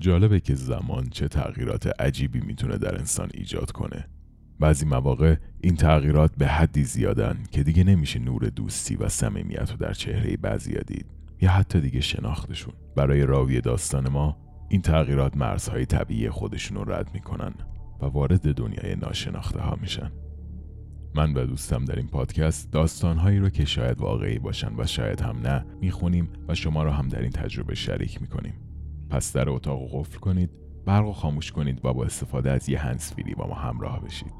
جالبه که زمان چه تغییرات عجیبی می‌تونه در انسان ایجاد کنه. بعضی مواقع این تغییرات به حدی زیادن که دیگه نمیشه نور دوستی و صمیمیت رو در چهره بعضی دید یا حتی دیگه شناختشون. برای راوی داستان ما این تغییرات مرزهای طبیعی خودشون رو رد می‌کنن و وارد دنیای ناشناخته ها میشن. من و دوستم در این پادکست داستانهایی رو که شاید واقعی باشن و شاید هم نه می‌خونیم و شما رو هم در این تجربه شریک می‌کنیم. پس در اتاق قفل کنید برق و خاموش کنید و با استفاده از یه هنسفیری با ما همراه بشید.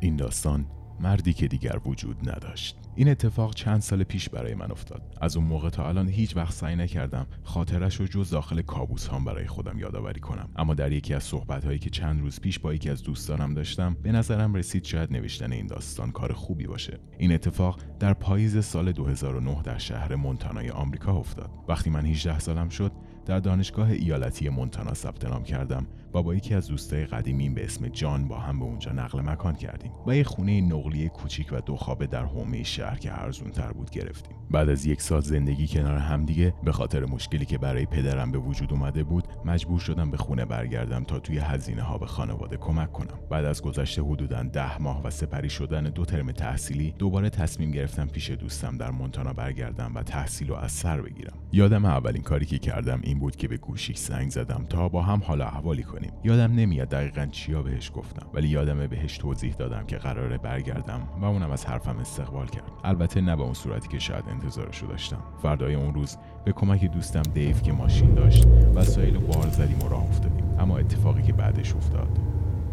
این داستان مردی که دیگر وجود نداشت. این اتفاق چند سال پیش برای من افتاد. از اون موقع تا الان هیچ وقت سعی نکردم خاطرش رو جز داخل کابوس هم برای خودم یادآوری کنم. اما در یکی از صحبت هایی که چند روز پیش با یکی از دوستانم داشتم به نظرم رسید شاید نوشتن این داستان کار خوبی باشه. این اتفاق در پاییز سال 2009 در شهر مونتانای آمریکا افتاد. وقتی من 18 سالم شد در دانشگاه ایالتی مونتانا ثبت نام کردم و با یکی از دوستای قدیمیم به اسم جان با هم به اونجا نقل مکان کردیم و یه خونه نقلیه کوچیک و دو خوابه در حومه شهر که ارزون تر بود گرفتیم. بعد از یک سال زندگی کنار همدیگه به خاطر مشکلی که برای پدرم به وجود اومده بود مجبور شدم به خونه برگردم تا توی هزینه ها به خانواده کمک کنم. بعد از گذشت حدودا ده ماه و سپری شدن دو ترم تحصیلی دوباره تصمیم گرفتم پیش دوستم در مونتانا برگردم و تحصیل رو از سر بگیرم. یادم اولین کاری که کردم بود که به گوشیش زنگ زدم تا با هم حال احوالی کنیم. یادم نمیاد دقیقا چیا بهش گفتم ولی یادمه بهش توضیح دادم که قراره برگردم و اونم از حرفم استقبال کرد. البته نه به اون صورتی که شاید انتظارشو داشتم. فردای اون روز به کمک دوستم دیو که ماشین داشت وسایل بار زدیم و راه افتادیم. اما اتفاقی که بعدش افتاد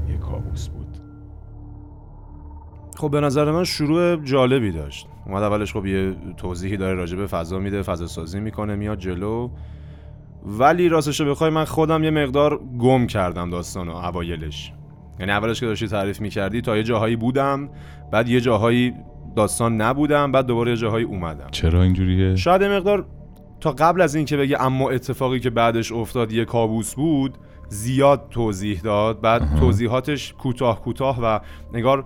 یه کابوس بود. خب به نظر من شروع جالبی داشت. اومد اولش خب یه توضیحی داره راجع به فضا میده فضا سازی می‌کنه میاد جلو. ولی راستش بخوای من خودم یه مقدار گم کردم داستانو اوایلش. یعنی اولش که داشتی تعریف می‌کردی تا یه جاهایی بودم بعد یه جاهایی داستان نبودم بعد دوباره یه جاهایی اومدم. چرا اینجوریه؟ شاید یه مقدار تا قبل از اینکه بگه اما اتفاقی که بعدش افتاد یه کابوس بود زیاد توضیح داد بعد. توضیحاتش کوتاه کوتاه و نگار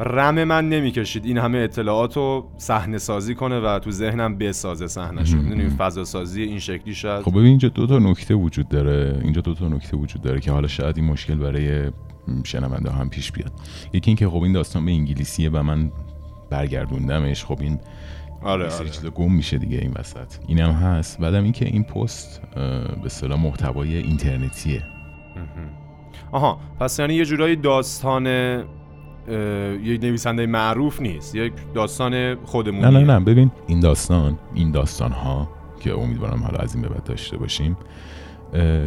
رم من نمی‌کشید. این همه اطلاعات رو صحنه سازی کنه و تو ذهنم بسازه صحنه مهم. می‌دونی فضا سازی این شکلی شاید خب ببین اینجا دو تا نکته وجود داره. اینجا دو تا نکته وجود داره که حالا شاید این مشکل برای شنونده هم پیش بیاد. یکی اینکه خب این داستان به انگلیسیه و من برگردوندمش. خب این آره سری آره. چیزا گم میشه دیگه این وسط. اینم هست. بعدم اینکه این پست به اصطلاح محتوای اینترنتیه. آها پس یعنی یه جورایی داستان یه نویسنده معروف نیست یک داستان خودمونی نه نه نه ببین این داستان این داستان ها که امیدوارم حالا از این به بعد داشته باشیم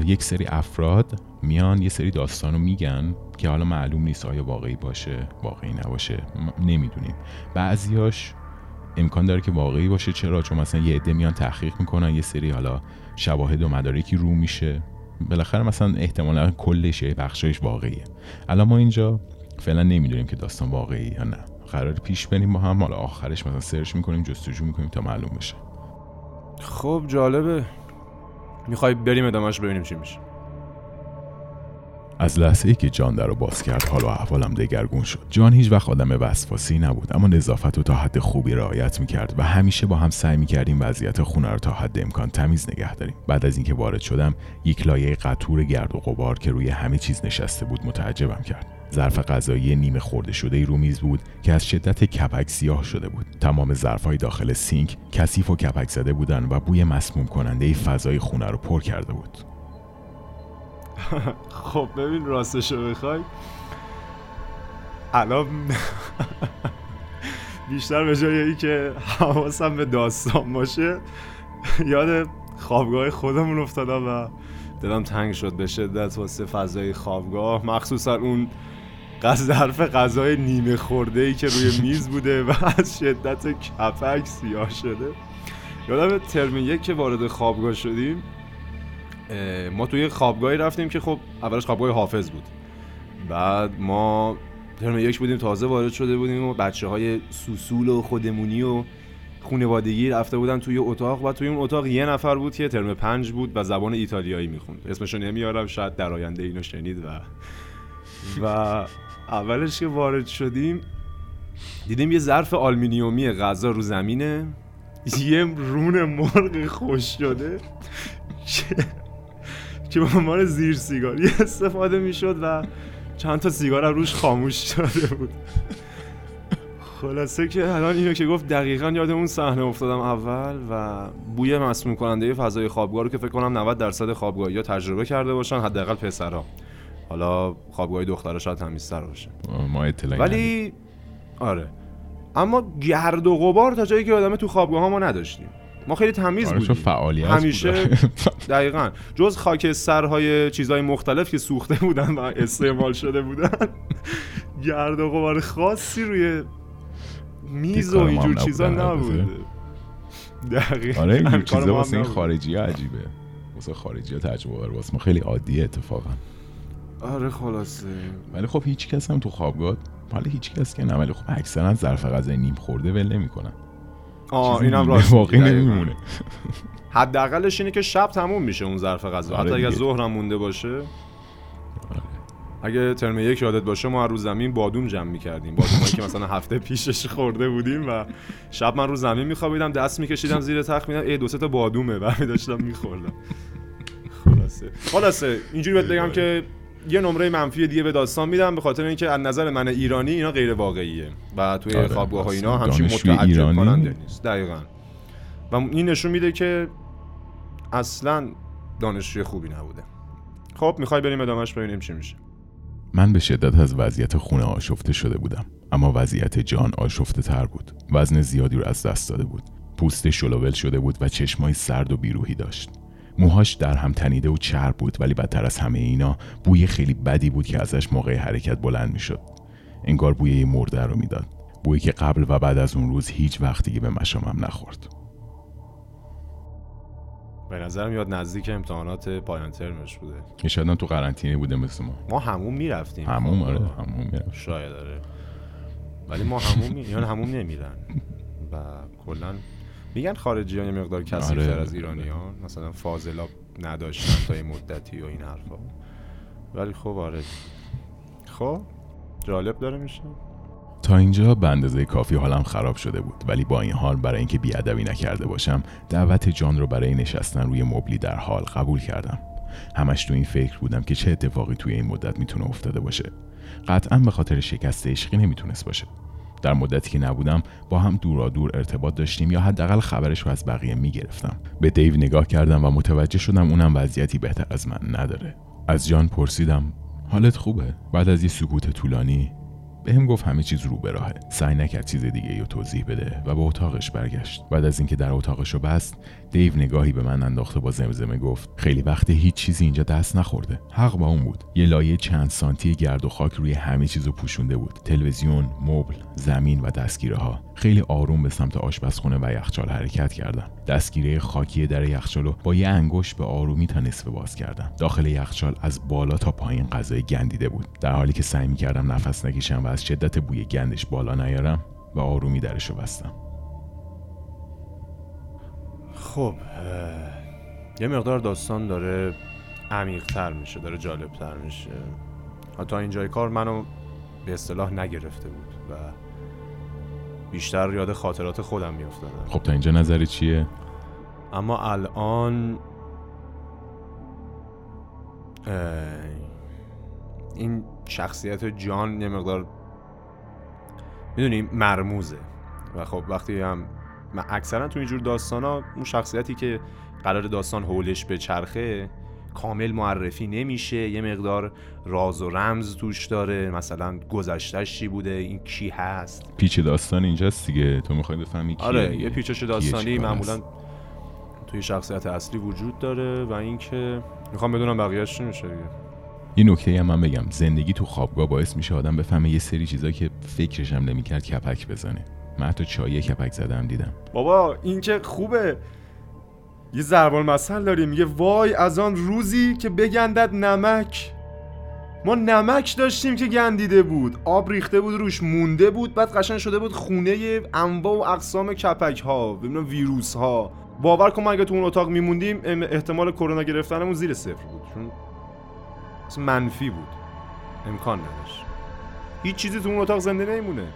یک سری افراد میان یه سری داستان رو میگن که حالا معلوم نیست آیا واقعی باشه واقعی نباشه نمی‌دونیم. بعضیاش امکان داره که واقعی باشه چرا؟ چون مثلا یه عده میان تحقیق می‌کنن یه سری حالا شواهد و مدارکی رو میشه. بالاخره مثلا احتمالا کلش یه بخشایش واقعیه. الان ما اینجا فعلا نمی‌دونیم که داستان واقعی یا نه. قرار پیش بریم با هم حالا آخرش مثلا سرچ می‌کنیم جستجو می‌کنیم تا معلوم بشه. خب جالبه. می‌خوای بریم ادامهش ببینیم چی میشه. از لحظه ای که جان در رو باز کرد حال و احوالم دگرگون شد. جان هیچ وقت آدم وسواسی نبود اما نظافت رو تا حد خوبی رعایت می‌کرد و همیشه با هم سعی می‌کردیم وضعیت خونه رو تا حد امکان تمیز نگه داریم. بعد از اینکه وارد شدم یک لایه قطور گرد و غبار که روی همه چیز نشسته بود متعجبم کرد. ظرف غذایی نیمه خورده شده ای رو میز بود که از شدت کپک سیاه شده بود. تمام ظرفهای داخل سینک کثیف و کپک زده بودن و بوی مسموم کننده فضای خونه رو پر کرده بود. خب ببین راستشو بخوای. الان بیشتر به جای ای که حواسم به داستان باشه یاد خوابگاه خودمون افتادم و دلم تنگ شد به شدت واسه فضای خوابگاه. مخصوصا اون ظرف غذای نیمه خورده ای که روی میز بوده و از شدت کپک سیاه شده. یادم ترم یک که وارد خوابگاه شدیم ما توی خوابگاهی رفتیم که خب اولش خوابگاه حافظ بود. بعد ما ترم یک بودیم تازه وارد شده بودیم و بچه های سوسول و خودمونی و خونوادگی رفته بودن توی اتاق و توی اون اتاق یه نفر بود که ترم پنج بود و زبان ایتالیایی می‌خوند. اسمشو نمیارم شاید در آینده اینو شنید و و اولش که وارد شدیم دیدیم یه ظرف آلمینیومی غذا رو زمینه. یه رون مرغ خوش شده. که به عنوان زیر سیگاری استفاده می‌شد و چند تا سیگار روش خاموش شده بود. خلاصه که الان اینو که گفت دقیقا یاد اون صحنه افتادم اول و بوی مسموم کننده فضای خوابگاه رو که فکر کنم 90 درصد خوابگاهی ها تجربه کرده باشن حداقل پسرا. حالا خوابگاه دخترها شاید تمیزتر باشه. ما اطلاعی ولی آره. اما گرد و غبار تا جایی که آدمه تو خوابگاه ها ما نداشتیم. ما خیلی تمیز آره، بودیم. فعالیت همیشه. دقیقا. جز خاک سرهای چیزهای مختلف که سوخته بودن و استعمال شده بودن. گرد و غبار خاصی روی میز و اینجور چیزا. نبوده. دقیقا. آره اینجور چیزا واسه این. خارجی ها عجیبه. واسه خارجی ها تجربه واسه ما خیلی عادیه اتفاقا. آره خلاصه. ولی خب هیچ کس هم تو خوابگاه حالا هیچ کس که نه ولی خب اکثرا ظرف غذای نیم خورده ول نمی‌کنن. آه اینم راست دقیقاً. نمیمونه. حداقلش اینه که شب تموم میشه اون ظرف غذا. آره حتی اگر دیگه. ظهرم مونده باشه. اگه ترم یک یادت باشه ما روز زمین بادوم جمع می‌کردیم. بادومایی که مثلا هفته پیشش خورده بودیم و شب من رو زمین میخوابیدم دست میکشیدم زیر تخت میدم ای دو سه تا بادومه. و می داشتم میخوردم. خلاصه. خلاصه اینجوری بهت بگم که یه نمره منفی دیگه به داستان میدم به خاطر اینکه از نظر من ایرانی اینا غیر واقعیه. و توی آره، خوابگاه ها اینا همچین متعجب ایرانی- کننده نیست. دقیقا. و این نشون میده که اصلا دانشجوی خوبی نبوده. خب می‌خوای بریم ادامهش ببینیم چی میشه. من به شدت از وضعیت خونه آشفته شده بودم اما وضعیت جان آشفته تر بود. وزن زیادی رو از دست داده بود. پوست شلوول شده بود و چشمای سرد و بیروحی داشت. موهاش در هم تنیده و چرب بود ولی بدتر از همه اینا بوی خیلی بدی بود که ازش موقع حرکت بلند می‌شد. انگار بوی یه مرده رو می‌داد. بویی که قبل و بعد از اون روز هیچ وقت دیگه به مشامم نخورد. به نظر میاد نزدیک امتحانات پایان ترمش بوده. که شاید تو قرنطینه بوده مثل ما. ما همون می‌رفتیم. هموم آره هموم میرم شاید داره ولی ما همون می... یعنی همون نمیرن و کلا میگن خارجی ها یه مقدار کثیف‌تر آره. از ایرانیان مثلا فاضلا نداشتن تا یه مدتی و این حرفا. ولی خب آره. خب جالب داره میشه. تا اینجا به اندازه کافی حالم خراب شده بود. ولی با این حال برای اینکه بیادبی نکرده باشم دعوت جان رو برای نشستن روی مبلی در حال قبول کردم. همش تو این فکر بودم که چه اتفاقی توی این مدت می‌تونه افتاده باشه. قطعا به خاطر شکست عشقی نمی‌تونست باشه. در مدتی که نبودم با هم دورا دور ارتباط داشتیم یا حداقل خبرش رو از بقیه می‌گرفتم. به دیو نگاه کردم و متوجه شدم اونم وضعیتی بهتر از من نداره. از جان پرسیدم حالت خوبه؟ بعد از یه سکوت طولانی؟ بهم گفت همه چیز رو به راهه. سعی نکرد چیز دیگه رو توضیح بده و به اتاقش برگشت. بعد از اینکه در اتاقش رو بست دیو نگاهی به من انداخته با زمزمه گفت خیلی وقت هیچ چیزی اینجا دست نخورده. حق با اون بود. یه لایه چند سانتی گرد و خاک روی همه چیز رو پوشونده بود. تلویزیون مبل زمین و دستگیره ها خیلی آروم به سمت آشپزخونه و یخچال حرکت کردم. دستگیره خاکی در یخچال رو با یه انگشت به آرومی تا نصف باز کردم. داخل یخچال از بالا تا پایین غذای گندیده بود. در حالی که سعی می‌کردم نفس نکشم و از شدت بوی گندش بالا نیارم و آرومی درش رو بستم. خب یه مقدار داستان داره عمیق‌تر میشه داره جالبتر میشه. تا اینجای کار منو به اصطلاح نگرفته بود و بیشتر یاد خاطرات خودم میافتادم. خب تا اینجا نظر چیه؟ اما الان این شخصیت جان یه مقدار می‌دونی مرموزه. و خب وقتی هم من اکثرا تو اینجور داستان ها اون شخصیتی که قرار داستان حولش به چرخه کامل معرفی نمیشه یه مقدار راز و رمز توش داره. مثلا گذشتهش چی بوده؟ این کی هست؟ پیچ داستان اینجاست دیگه. تو می‌خوای بفهمی کیه آره. یه پیچش داستانی معمولا. توی شخصیت اصلی وجود داره و اینکه می‌خوام بدونم بقیه‌اش چی میشه دیگه. یه نکته هم من بگم. زندگی تو خوابگاه باعث میشه آدم بفهمه یه سری چیزا که فکرش هم نمی‌کرد کپک بزنه. من حتی چایه کپک زدم دیدم. بابا این که خوبه. یه ضرب المثل داریم. میگه وای از آن روزی که بگندد نمک. ما نمک داشتیم که گندیده بود. آب ریخته بود روش مونده بود. بعد قشنگ شده بود خونه انواع و اقسام کپک ها ویروس ها باور کن اگه تو اون اتاق میموندیم احتمال کرونا گرفتنمون زیر صفر بود. چون منفی بود. امکان نداشت. هیچ چیزی تو اون اتاق زنده نمیمونه.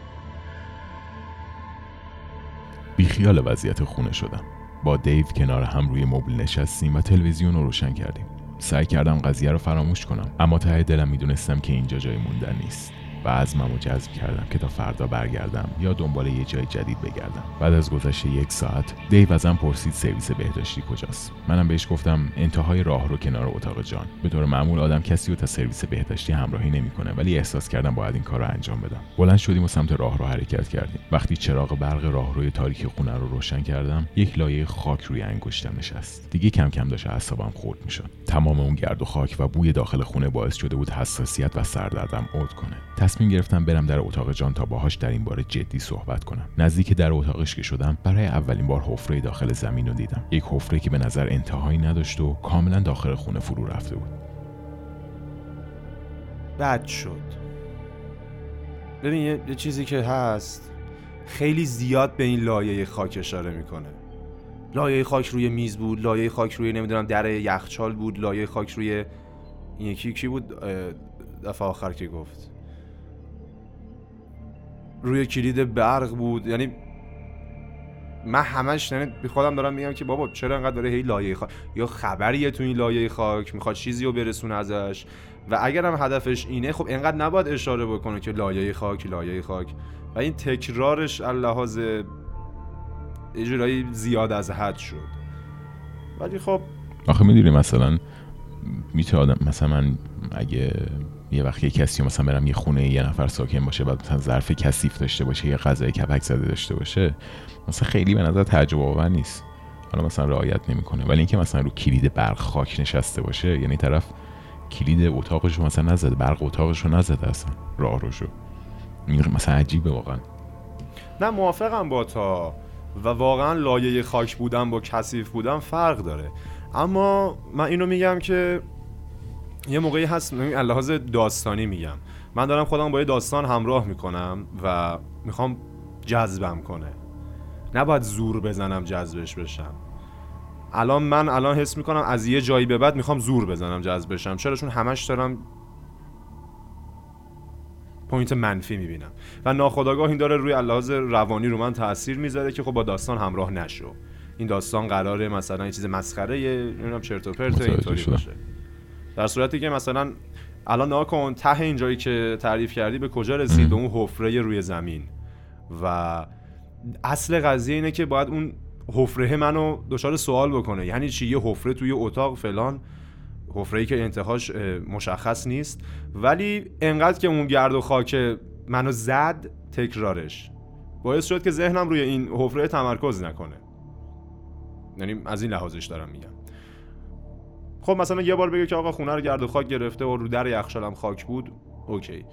بیخیال وضعیت خونه شدم. با دیو کنار هم روی مبل نشستیم و تلویزیون رو روشن کردیم. سعی کردم قضیه رو فراموش کنم اما ته دلم می‌دونستم که اینجا جای موندن نیست. و عزمم جذب کردم که تا فردا برگردم یا دنبال یه جای جدید بگردم. بعد از گذشت یک ساعت دیو ازم پرسید سرویس بهداشتی کجاست. منم بهش گفتم انتهای راه رو کنار اتاق جان. به طور معمول آدم کسی رو تا سرویس بهداشتی همراهی نمی‌کنه ولی احساس کردم باید این کار رو انجام بدم. بلند شدیم و سمت راه رو حرکت کردیم. وقتی چراغ برق راهروی تاریک خونه رو روشن کردم یک لایه خاک روی انگشتم نشست. دیگه کم کم داشت اعصابم خورد می‌شد. تمام اون گرد و خاک و بوی داخل خونه باعث شده بود حساسیت و سردردم عود کنه. تصمیم گرفتم برم در اتاق جان تا باهاش در این باره جدی صحبت کنم. نزدیک در اتاقش که شدم برای اولین بار حفره داخل زمین رو دیدم. یک حفره که به نظر انتهایی نداشت و کاملا داخل خونه فرو رفته بود. بد شد. ببین یه چیزی که هست خیلی زیاد به این لایه خاک اشاره می‌کنه. لایه خاک روی میز بود لایه خاک روی نمی‌دونم در یخچال بود لایه خاک روی یکی کی بود؟ دفعه آخر که گفت. روی کلید برق بود یعنی من همش یعنی بی خودم دارم میگم که بابا چرا انقدر داره هی لایه خاک یا خبریه تو این لایه خاک می‌خواد چیزی رو برسونه ازش. و اگر هم هدفش اینه خب انقدر نباید اشاره بکنه که لایه خاک لایه خاک. و این تکرارش اللحاظ اجرایی زیاد از حد شد. ولی خب آخه می‌دونی مثلا می‌تونه مثلا من اگه یه وقت یه کسی مثلا برم یه خونه یه نفر ساکن باشه بعد مثلا ظرف کثیف داشته باشه یه غذای کپک زده داشته باشه مثلا خیلی به نظر تعجب آور نیست. حالا مثلا رعایت نمی‌کنه. ولی اینکه مثلا رو کلید برق خاک نشسته باشه یعنی طرف کلید اتاقش رو مثلا نزده برق اتاقش رو نزده اصلا راه رو شو. مثلا عجیبه واقعا. نه موافقم با تا. و واقعا لایه خاک بودن با کثیف بودن فرق داره. اما من اینو میگم که یه موقعی هست لحاظ داستانی میگم. من دارم خودم با یه داستان همراه می‌کنم و می‌خوام جذبم کنه. نباید زور بزنم جذبش بشم. الان من الان حس می‌کنم از یه جایی به بعد می‌خوام زور بزنم جذب بشم. چرا؟ چون همش دارم پوینت منفی می‌بینم. و ناخداگاه این داره روی لحاظ روانی رو من تاثیر می‌ذاره که خب با داستان همراه نشو. این داستان قراره مثلا یه چیز مسخره یه چرت و پرت اینطوری باشه. در صورتی که مثلا الان نها کن ته اینجایی که تعریف کردی به کجا رسید؟ به اون حفره روی زمین. و اصل قضیه اینه که باید اون حفره منو دچار سوال بکنه. یعنی چی؟ یه حفره توی اتاق فلان. حفره که انتهاش مشخص نیست. ولی انقدر که اون گرد و خاک منو زد تکرارش. باعث شد که ذهنم روی این حفره تمرکز نکنه. یعنی از این لحاظش دارم میگم. خب مثلا یه بار بگه که آقا خونه رو گرد و خاک گرفته و رو در یخچالم خاک بود اوکی.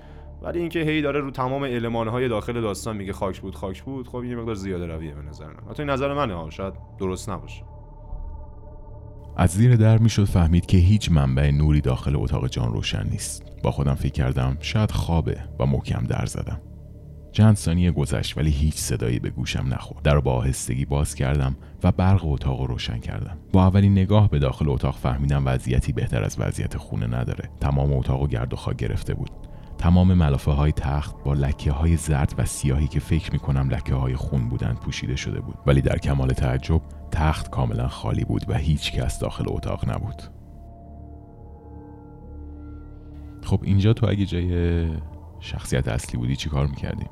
ولی اینکه هی داره رو تمام المانهای داخل داستان میگه خاک بود خاک بود خب یه مقدار زیاده رویه به نظر من. حتی این نظر منه ها شاید درست نباشه. از زیر در می‌شد فهمید که هیچ منبع نوری داخل اتاق جان روشن نیست. با خودم فکر کردم شاید خوابه و محکم در زدم. چند ثانیه گذشت ولی هیچ صدایی به گوشم نخورد. در با آهستگی باز کردم و برق اتاق رو روشن کردم. با اولین نگاه به داخل اتاق فهمیدم وضعیتی بهتر از وضعیت خونه نداره. تمام اتاق و گرد و خاک گرفته بود. تمام ملافه های تخت با لکه های زرد و سیاهی که فکر می کنم لکه های خون بودند پوشیده شده بود. ولی در کمال تعجب تخت کاملا خالی بود و هیچ کس داخل اتاق نبود. خب اینجا تو اگه جای شخصیت اصلی بودی چی کار می‌کردی؟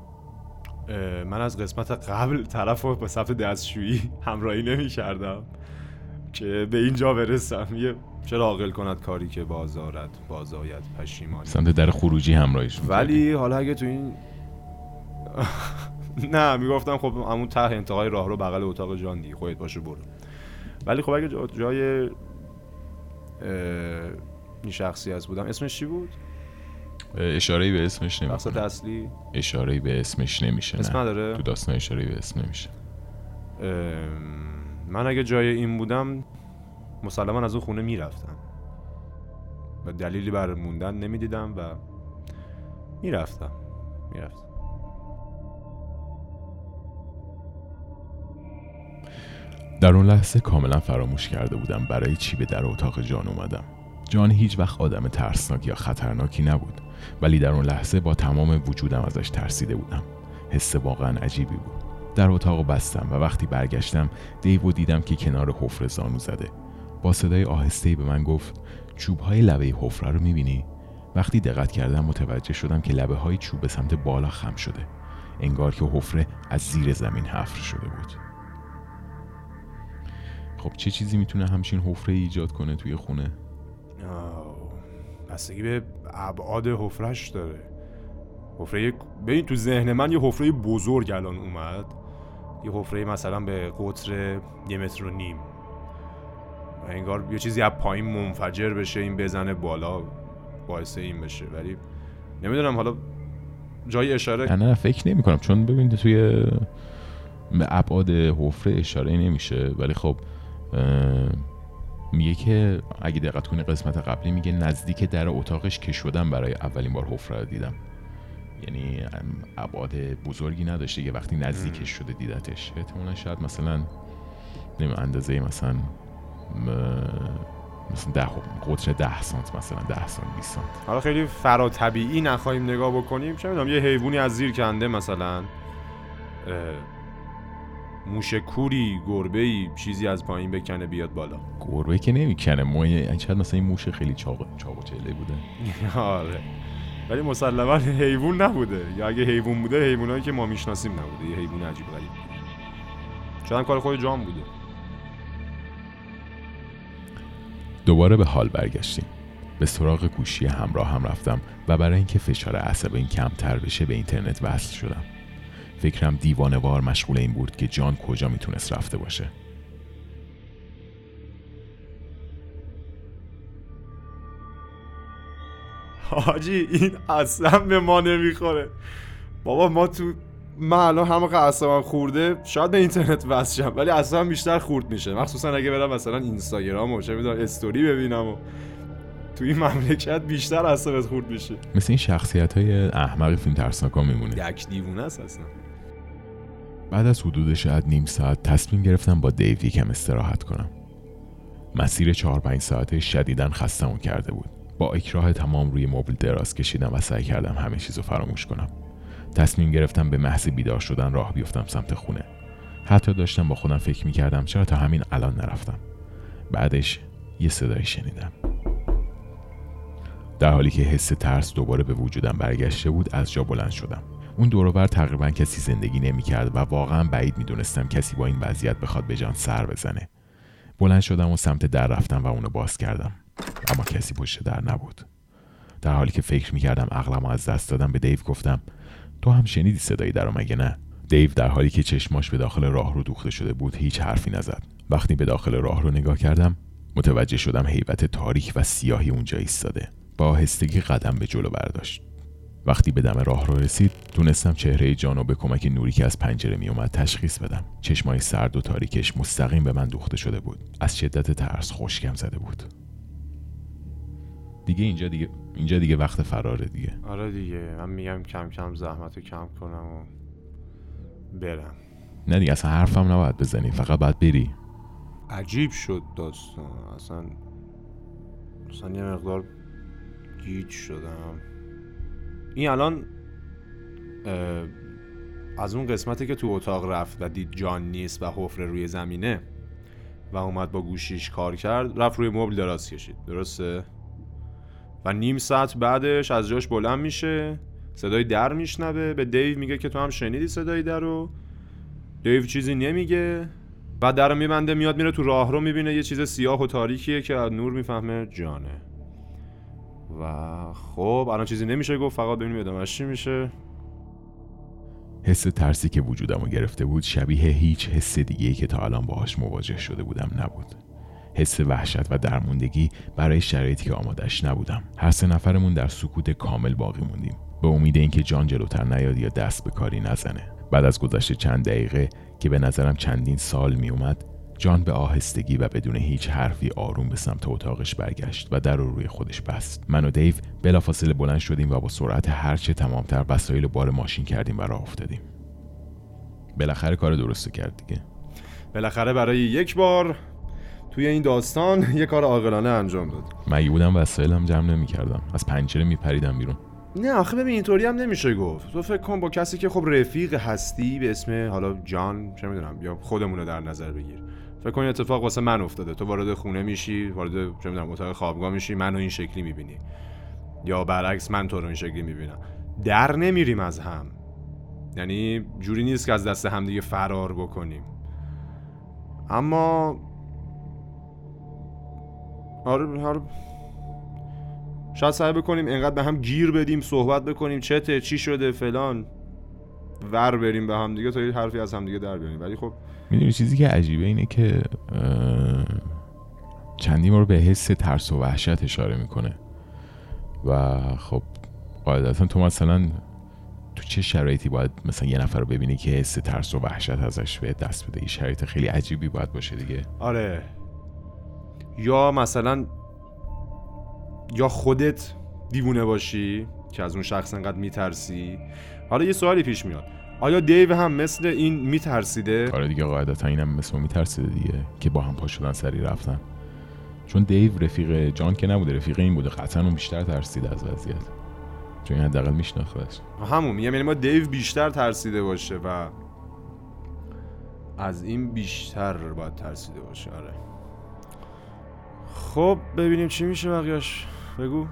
من از قسمت قبل طرف رو به صفحه دستشویی همراهی نمی کردم که به اینجا برسم. یه چرا عاقل کند کاری که بازارت بازایت پشیمانی سمت در خروجی همراهیش ولی حالا اگه تو این نه می‌گفتم خب همون ته انتهای راه رو بغل اتاق جان دی خودت باشه برو. ولی خب اگه جای این شخصی از بودم اسمش چی بود؟ اشاره به اسمش نمیشه اصلی؟ اشاره به اسمش نمیشه اسم نداره؟ تو داستان اشاره به اسم نمیشه. من اگه جای این بودم مسلما از اون خونه می‌رفتم. و دلیلی برای موندن نمی‌دیدم و می‌رفتم. می‌رفتم. در اون لحظه کاملا فراموش کرده بودم برای چی به در اتاق جان اومدم. جان هیچ وقت آدم ترسناک یا خطرناکی نبود ولی در اون لحظه با تمام وجودم ازش ترسیده بودم. حس واقعا عجیبی بود. در اتاق بستم و وقتی برگشتم دیو دیدم که کنار حفره زانو زده. با صدای آهسته‌ای به من گفت چوب های لبه حفره رو می‌بینی؟ وقتی دقت کردم متوجه شدم که لبه های چوب به سمت بالا خم شده. انگار که حفره از زیر زمین حفر شده بود. خب چه چیزی می‌تونه همچین حفره ایجاد کنه توی خونه؟ بستگی به ابعاد حفرش داره. حفره ببین تو ذهن من یه حفره بزرگ الان اومد. یه حفره مثلا به قطر یه متر و نیم. و انگار یه چیزی از پایین منفجر بشه این بزنه بالا باعث این بشه. ولی نمی‌دونم حالا جای اشاره نه فکر نمی کنم چون ببینید توی ابعاد حفره اشاره نمیشه. ولی خب میگه که اگه دقت کنی قسمت قبلی میگه نزدیک در اتاقش که شدم برای اولین بار حفره رو دیدم. یعنی ابعاد بزرگی نداشته. یه وقتی نزدیکش شده دیدتش. احتمالا شاید مثلا نمی اندازه مثلا مثلا ده قطر ده سانت مثلا ده سانت 20 سانت. حالا خیلی فرا طبیعی نخواهیم نگاه بکنیم. چه می‌دونم یه حیوانی از زیر کنده مثلا موش کوری گربه ای چیزی از پایین بکنه بیاد بالا. گربه که نمی‌کنه. موی شاید مثلا این موش خیلی چاق چاق و چله بوده. آره. ولی مسلما حیوان نبوده. یا اگه حیوان بوده حیوانایی که ما می‌شناسیم نبوده. یه حیوان عجیب غریب. شاید کار خود جان بوده. دوباره به حال برگشتیم. به سراغ گوشی همراه هم رفتم و برای اینکه فشار عصب این کمتر بشه به اینترنت وصل شدم. فکرم دیوانوار مشغول این بود که جان کجا می‌تونست رفته باشه. حاجی این اصلا به ما نمی‌خوره. بابا ما تو من الان همه قصابم خورده شاید به اینترنت وصل شم ولی اصلا بیشتر خورد میشه. مخصوصا اگه برم مثلا اینستاگرام و چه می‌دونم استوری ببینم و تو این مملکت بیشتر اعصابت خورد میشه. مثل این شخصیت های احمق فیلم ترسناکا میمونه. یک دیوونه است اصلا. بعد از حدود شاید نیم ساعت تصمیم گرفتم با دیو یکم استراحت کنم. مسیر چهار پنج ساعته شدیدا خستمو کرده بود. با اکراه تمام روی مبل دراز کشیدم و سعی کردم همه چیزو فراموش کنم. تصمیم گرفتم به محض بیدار شدن راه بیفتم سمت خونه. حتی داشتم با خودم فکر می‌کردم چرا تا همین الان نرفتم. بعدش یه صدایی شنیدم. در حالی که حس ترس دوباره به وجودم برگشته بود از جا بلند شدم. اون دورور تقریبا کسی زندگی نمی‌کرد و واقعا بعید می‌دونستم کسی با این وضعیت بخواد به جان سر بزنه. بلند شدم و سمت در رفتم و اونو باز کردم. اما کسی پشت در نبود. در حالی که فکر می‌کردم عقلم از دست دادم به دیو گفتم تو هم شنیدی صدایی در مگه نه؟ دیو در حالی که چشماش به داخل راه رو دوخته شده بود هیچ حرفی نزد. وقتی به داخل راه رو نگاه کردم متوجه شدم حیبت تاریک و سیاهی اونجا ایستاده. با آهستگی قدم به جلو برداشت. وقتی به دم راه رو رسید تونستم چهره جانو به کمک نوری که از پنجره میومد تشخیص بدم. چشمای سرد و تاریکش مستقیم به من دوخته شده بود. از شدت ترس خشکم زده بود. دیگه اینجا دیگه اینجا دیگه وقت فراره دیگه. آره دیگه. من میگم کم کم زحمت رو کم کنم و برم. نه دیگه اصلا حرفم نباید بزنی فقط باید بری. عجیب شد داستان. اصلا اصلا یه مقدار گیج شدم. این الان از اون قسمتی که تو اتاق رفت و دید جان نیست و حفره روی زمینه و اومد با گوشیش کار کرد رفت روی مبل دراز کشید. درسته؟ و نیم ساعت بعدش از جاش بلند میشه صدای در میشنوه. به دیو میگه که تو هم شنیدی صدای در رو. دیو چیزی نمیگه. بعد در میبنده میاد میره تو راه رو می‌بینه. یه چیز سیاه و تاریکیه که از نور می‌فهمه جانه. و خب الان چیزی نمیشه گفت. فقط ببینیم ادامهش چی میشه. حس ترسی که وجودم رو گرفته بود شبیه هیچ حس دیگه که تا الان باهاش مواجه شده بودم نبود. حس وحشت و درموندگی برای شرایطی که آمادش نبودم. هر سه نفرمون در سکوت کامل باقی موندیم. به امید اینکه جان جلوتر نیاد یا دست به کاری نزنه. بعد از گذشت چند دقیقه که به نظرم چندین سال می اومد جان به آهستگی و بدون هیچ حرفی آروم به سمت اتاقش برگشت و در رو روی خودش بست. من و دیو بلافاصله بلند شدیم و با سرعت هرچه تمامتر وسایل بار ماشین کردیم و راه افتادیم. بالاخره کار درست کرد دیگه. بالاخره برای یک بار توی این داستان یه کار عاقلانه انجام داد. مگه بودم وسایلم جمع نمی‌کردم. از پنجره میپریدم بیرون. نه آخه ببین اینطوری هم نمیشه گفت. تو فکر کن با کسی که خب رفیق هستی به اسم حالا جان چه می‌دونم یا خودمون رو در نظر بگیر. فکر کن اتفاق واسه من افتاده. تو وارد خونه میشی وارد چه می‌دونم اتاق خوابگاه میشی منو این شکلی می‌بینی. یا برعکس من تو رو این شکلی می‌بینم. در نمیریم از هم. یعنی جوری نیست که از دست همدیگه فرار بکنیم. اما آره آره. شاید سعی بکنیم انقدر به هم گیر بدیم صحبت بکنیم چته چی شده فلان ور بریم به هم دیگه تا یه حرفی از هم دیگه در بیاریم. ولی خب می‌دونی چیزی که عجیبه اینه که چندی ما رو به حس ترس و وحشت اشاره می‌کنه. و خب قاعدتا تو مثلا تو چه شرایطی باید مثلا یه نفر رو ببینی که حس ترس و وحشت ازش به دست بده؟ این شرایط خیلی عجیبی باید باشه دیگه. آره. یا مثلا یا خودت دیوونه باشی که از اون شخص انقدر میترسی؟ حالا یه سوالی پیش میاد. آیا دیو هم مثل این میترسیده؟ آره دیگه قاعدتا اینم مثل میترسیده دیگه که با هم پا شدن سری رفتن. چون دیو رفیق جان که نبوده رفیق این بوده. قطعا اون بیشتر ترسیده از وضعیت. چون این حداقل میشناختش همون میگم یعنی ما دیو بیشتر ترسیده باشه و از این بیشتر باید ترسیده باشه. آره. خب ببینیم چی میشه بقیهش بگو.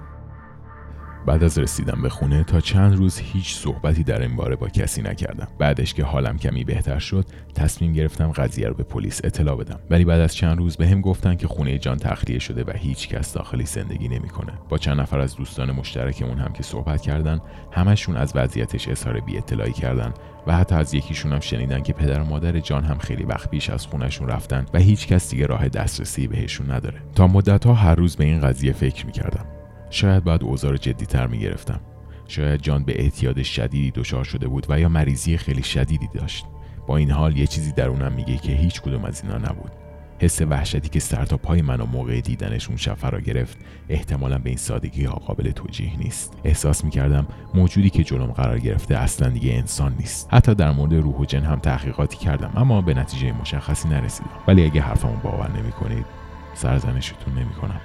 بعد از رسیدم به خونه تا چند روز هیچ صحبتی در این باره با کسی نکردم. بعدش که حالم کمی بهتر شد تصمیم گرفتم قضیه رو به پلیس اطلاع بدم. ولی بعد از چند روز به هم گفتن که خونه جان تخلیه شده و هیچ کس داخلی زندگی نمی‌کنه. با چند نفر از دوستان مشترکمون هم که صحبت کردن همشون از وضعیتش اظهار بی اطلاعی کردن و حتی از یکیشون هم شنیدن که پدر و مادر جان هم خیلی وقت پیش از خونشون رفتن و هیچ کس دیگه راه دسترسی بهشون نداره. تا مدت ها هر روز به این قضیه فکر می‌کردم. شاید باید اوضاع رو جدیتر می گرفتم. شاید جان به اعتیاد شدیدی دچار شده بود و یا مریضی خیلی شدیدی داشت. با این حال یه چیزی درونم میگه که هیچ کدوم از اینا نبود. حس وحشتی که سر تا پای منو موقع دیدنش اون شب فرا گرفت احتمالا به این سادگی ها قابل توجیه نیست احساس می‌کردم موجودی که جلوم قرار گرفته اصلا دیگه انسان نیست حتی در مورد روح و جن هم تحقیقاتی کردم اما به نتیجه مشخصی نرسیدم ولی اگه حرفمو باور نمی‌کنید سرزنشتون نمی‌کنم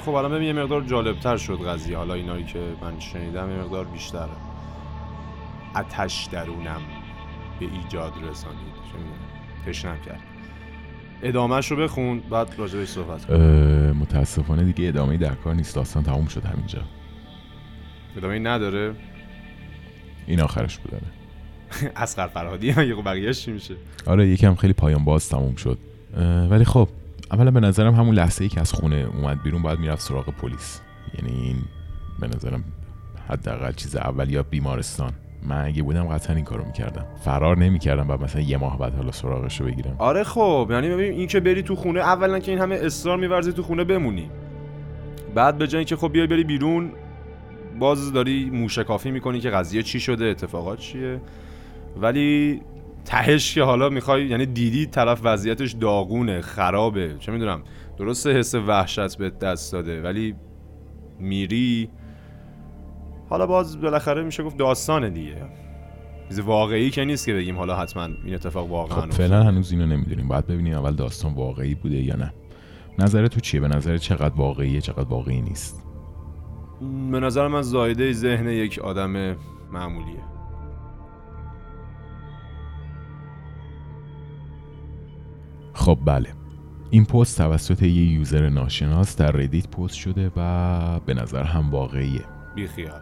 خب الان یه مقدار جالبتر شد قضیه. حالا اینایی که من شنیدم یه مقدار بیشتر اتش درونم به ایجاد رسانید. تشنم کرد. ادامهش رو بخون بعد راجبش صحبت کن. متاسفانه دیگه ادامه در کار نیست. داستان تموم شد همینجا. ادامه نداره؟ این آخرش بوداره اسقر فرهادی یه بقیهش چی میشه؟ آره یکم خیلی پایان باز تموم شد. ولی خب اولا به نظرم همون لحظه ای که از خونه اومد بیرون باید می‌رفت سراغ پلیس. یعنی این به نظرم حداقل چیز اول یا بیمارستان. من اگه بودم قطعا این کارو می‌کردم. فرار نمی‌کردم بعد مثلا یه ماه بعد حالا سراغش رو بگیرم. آره خب یعنی ببین این که بری تو خونه اولا که این همه اصرار میورزی تو خونه بمونی. بعد به جای که خب بیای بری بیرون باز داری موشکافی می‌کنی که قضیه چی شده اتفاقات چیه. ولی تهش که حالا می‌خوای یعنی دیدی طرف وضعیتش داغونه خرابه چه می‌دونم. درسته حس وحشت به دست داده ولی میری. حالا باز بالاخره میشه گفت داستانه دیگه. چیز واقعی که نیست که بگیم حالا حتما این اتفاق واقعا خب فعلا هنوز اینو نمی‌دونیم. باید ببینیم اول داستان واقعی بوده یا نه. نظر تو چیه؟ به نظر چقدر واقعیه چقدر واقعی نیست؟ به نظر من زایده ذهن یک آدم معمولیه. خب بله. این پست توسط یه یوزر ناشناس در ردیت پست شده و به نظر هم واقعیه. بیخیال.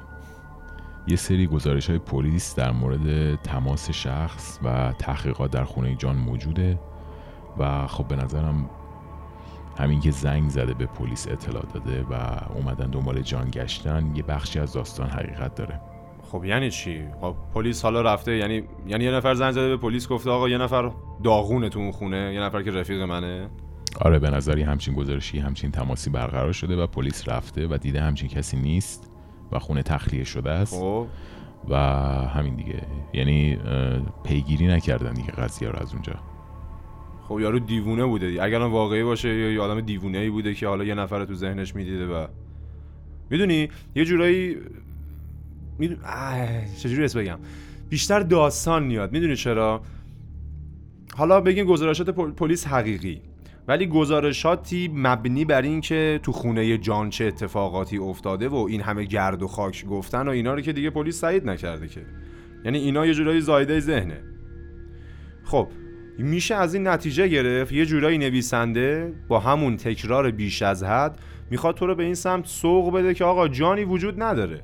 یه سری گزارش های پلیس در مورد تماس شخص و تحقیقات در خونه جان موجوده و خب به نظرم همین که زنگ زده به پلیس اطلاع داده و اومدن دنبال جان گشتن یه بخشی از داستان حقیقت داره. خب یعنی چی؟ خب پلیس حالا رفته یعنی یعنی یه نفر زنگ زده به پلیس گفته آقا یه نفر داغونه تو اون خونه یه نفر که رفیق منه. آره به نظری همچین گزارشی همچین تماسی برقرار شده و پلیس رفته و دیده همچین کسی نیست و خونه تخلیه شده است. خب. و همین دیگه. یعنی پیگیری نکردن دیگه قضیه رو از اونجا. خب یارو دیوونه بوده. دی. اگر واقعی باشه یا یه آدم دیوونه ای بوده که حالا یه نفر تو ذهنش می‌دیده و می‌دونی؟ یه جورایی میدون... چجوری اسم بگم؟ بیشتر داستان میاد. می‌دونی چرا؟ حالا بگیم گزارشات پل- پلیس حقیقی ولی گزارشاتی مبنی بر این که تو خونه جان چه اتفاقاتی افتاده و این همه گرد و خاک گفتن و اینا رو که دیگه پلیس تایید نکرده که. یعنی اینا یه جورایی زایده ذهنه. خب میشه از این نتیجه گرفت یه جورایی نویسنده با همون تکرار بیش از حد می‌خواد تو رو به این سمت سوق بده که آقا جانی وجود نداره.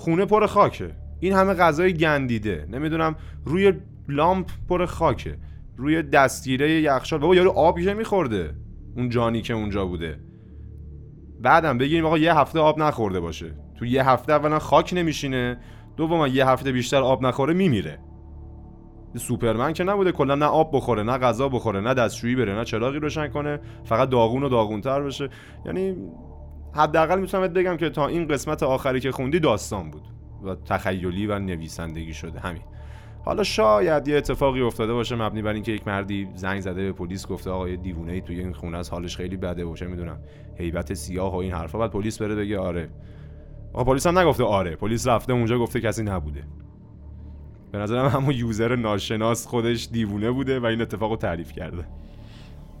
خونه پر خاکه. این همه غذای گندیده. نمی‌دونم روی لامپ پر خاکه. روی دستگیره یخچال. بابا یارو آب که میخورده. اون جانی که اونجا بوده. بعدم بگیریم آقا یه هفته آب نخورده باشه. تو یه هفته اولا خاک نمیشینه. دوما یه هفته بیشتر آب نخوره میمیره. سوپرمن که نبوده. کلا نه آب بخوره نه غذا بخوره نه دستشویی بره نه چراغی روشن کنه. فقط داغون و داغونتر بشه. یعنی حداقل می‌تونم بگم که تا این قسمت آخری که خوندی داستان بود و تخیلی و نویسندگی شده همین. حالا شاید یه اتفاقی افتاده باشه مبنی بر اینکه یک مردی زنگ زده به پلیس گفته آقا یه دیوونه ای توی این خونه از حالش خیلی بده باشه می‌دونم هیبت سیاه و این حرفا. بعد پلیس بره بگه آره. آقا پلیس هم نگفته آره. پلیس رفته اونجا گفته کسی نبوده. به نظرم همون یوزر ناشناس خودش دیوونه بوده و این اتفاق رو تعریف کرده.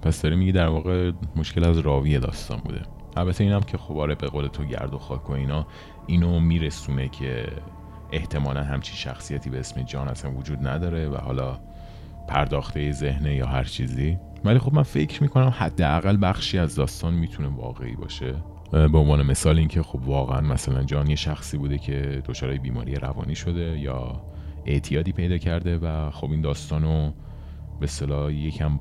پس داری میگی در واقع مشکل از راوی داستان بوده. البته اینم که خب آره به قول تو گرد و خاک و اینا اینو میرسونه که احتمالا همچین شخصیتی به اسم جان اصلا وجود نداره و حالا پرداخته ذهنه یا هر چیزی. ولی خب من فکر می‌کنم حداقل بخشی از داستان می‌تونه واقعی باشه. به عنوان مثال اینکه خب واقعا مثلا جان یه شخصی بوده که دچار بیماری روانی شده یا اعتیادی پیدا کرده و خب این داستانو به اصطلاح یکم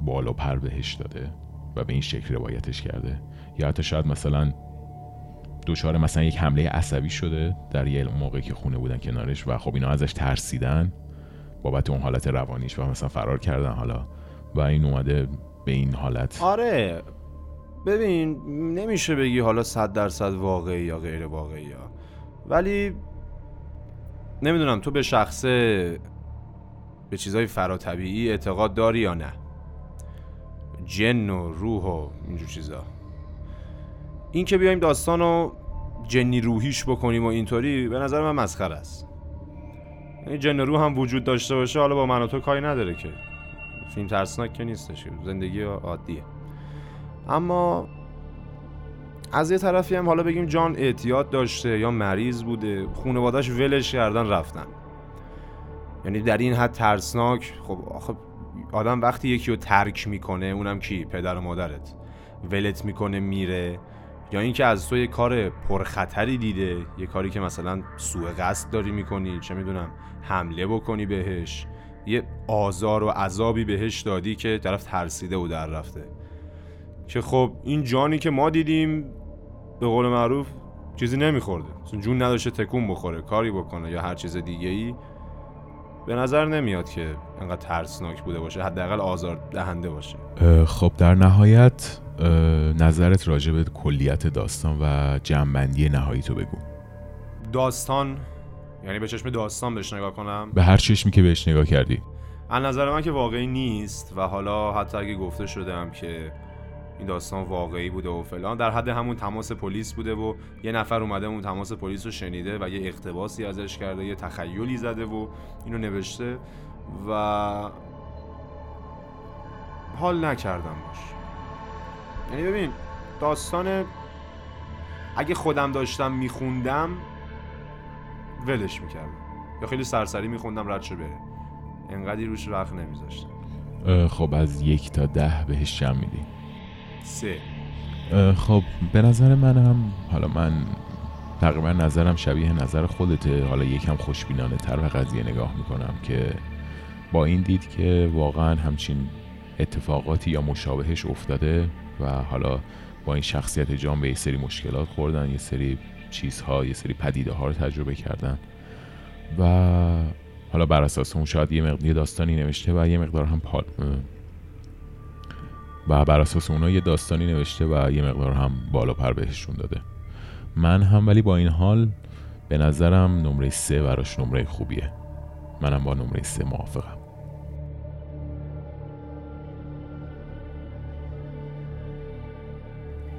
بالا پر بهش داده و به این شکل روایتش کرده. یا حتی شاید مثلا دچار مثلا یک حمله عصبی شده در یه موقعی که خونه بودن کنارش و خب اینا ازش ترسیدن بابت اون حالت روانیش و مثلا فرار کردن حالا. و این اومده به این حالت. آره. ببین نمیشه بگی حالا صد درصد واقعی یا غیر واقعی ها ولی نمی‌دونم تو به شخصه به چیزهای فراتبیعی اعتقاد داری یا نه؟ جن و روح و اینجور چیزا. این که بیایم داستان رو جنی روحیش بکنیم و اینطوری به نظر من مسخره است. یعنی جن روح هم وجود داشته باشه حالا با من و تو کاری نداره که. فیلم ترسناک که نیستش زندگی عادیه. اما از یه طرفی هم حالا بگیم جان اعتیاد داشته یا مریض بوده خانوادش ولش کردن رفتن. یعنی در این حد ترسناک خب آخه آدم وقتی یکی رو ترک می‌کنه اونم کی؟ پدر و مادرت. ولت می‌کنه میره. یا اینکه از تو یه کار پرخطری دیده یه کاری که مثلا سوء قصد داری می‌کنی چه می‌دونم حمله بکنی بهش. یه آزار و عذابی بهش دادی که طرف ترسیده و در رفته. که خب این جانی که ما دیدیم به قول معروف چیزی نمیخورده. جون نداشته تکون بخوره کاری بکنه یا هر چیز دیگه ای به نظر نمیاد که انقدر ترسناک بوده باشه حداقل آزار دهنده باشه. خب در نهایت نظرت راجع به کلیت داستان و جمعبندی نهایی تو بگو. داستان یعنی به چشم داستان بهش نگاه کنم؟ به هر چشمی که بهش نگاه کردی. از نظر من که واقعی نیست و حالا حتی اگه گفته شدم که این داستان واقعی بوده و فلان. در حد همون تماس پلیس بوده و یه نفر اومده اون تماس پلیس رو شنیده و یه اقتباسی ازش کرده یه تخیلی زده و اینو نوشته و حال نکردم باش. یعنی ببین داستان اگه خودم داشتم میخوندم ولش می‌کردم. یا خیلی سرسری میخوندم رد شه بره. انقدری روش وقت نمیذاشتم. خب از یک تا ده بهش جمع میدی سه خب به نظر من هم حالا من تقریبا نظرم شبیه نظر خودته حالا یکم خوشبینانه تر به قضیه نگاه می‌کنم که با این دید که واقعا همچین اتفاقاتی یا مشابهش افتاده و حالا با این شخصیت جان به یه سری مشکلات خوردن یه سری چیزها یه سری پدیده ها رو تجربه کردن و حالا بر اساس اون شاید یه مقدار داستانی نوشته و یه مقدار هم. و بر اساس اونا یه داستانی نوشته و یه مقدار هم بالا پر بهشون داده. من هم ولی با این حال به نظرم نمره سه براش نمره خوبیه. منم با نمره سه موافقم.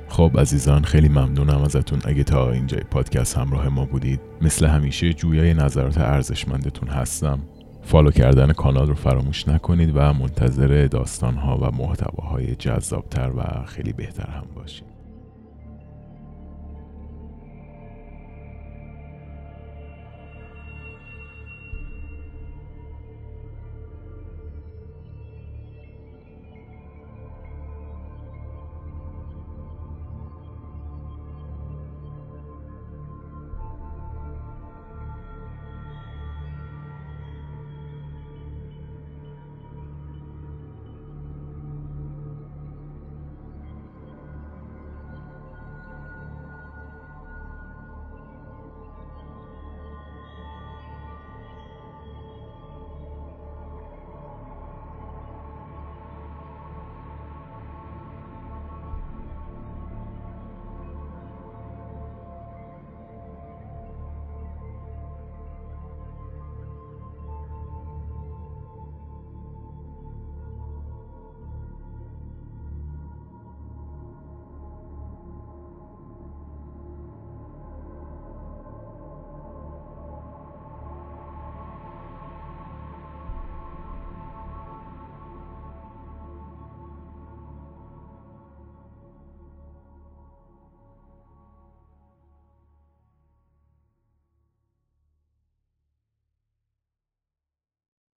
خب عزیزان خیلی ممنونم ازتون. اگه تا اینجای پادکست همراه ما بودید مثل همیشه جویای نظرات ارزشمندتون هستم. فالو کردن کانال رو فراموش نکنید و منتظر داستانها و محتواهای جذابتر و خیلی بهتر هم باشید.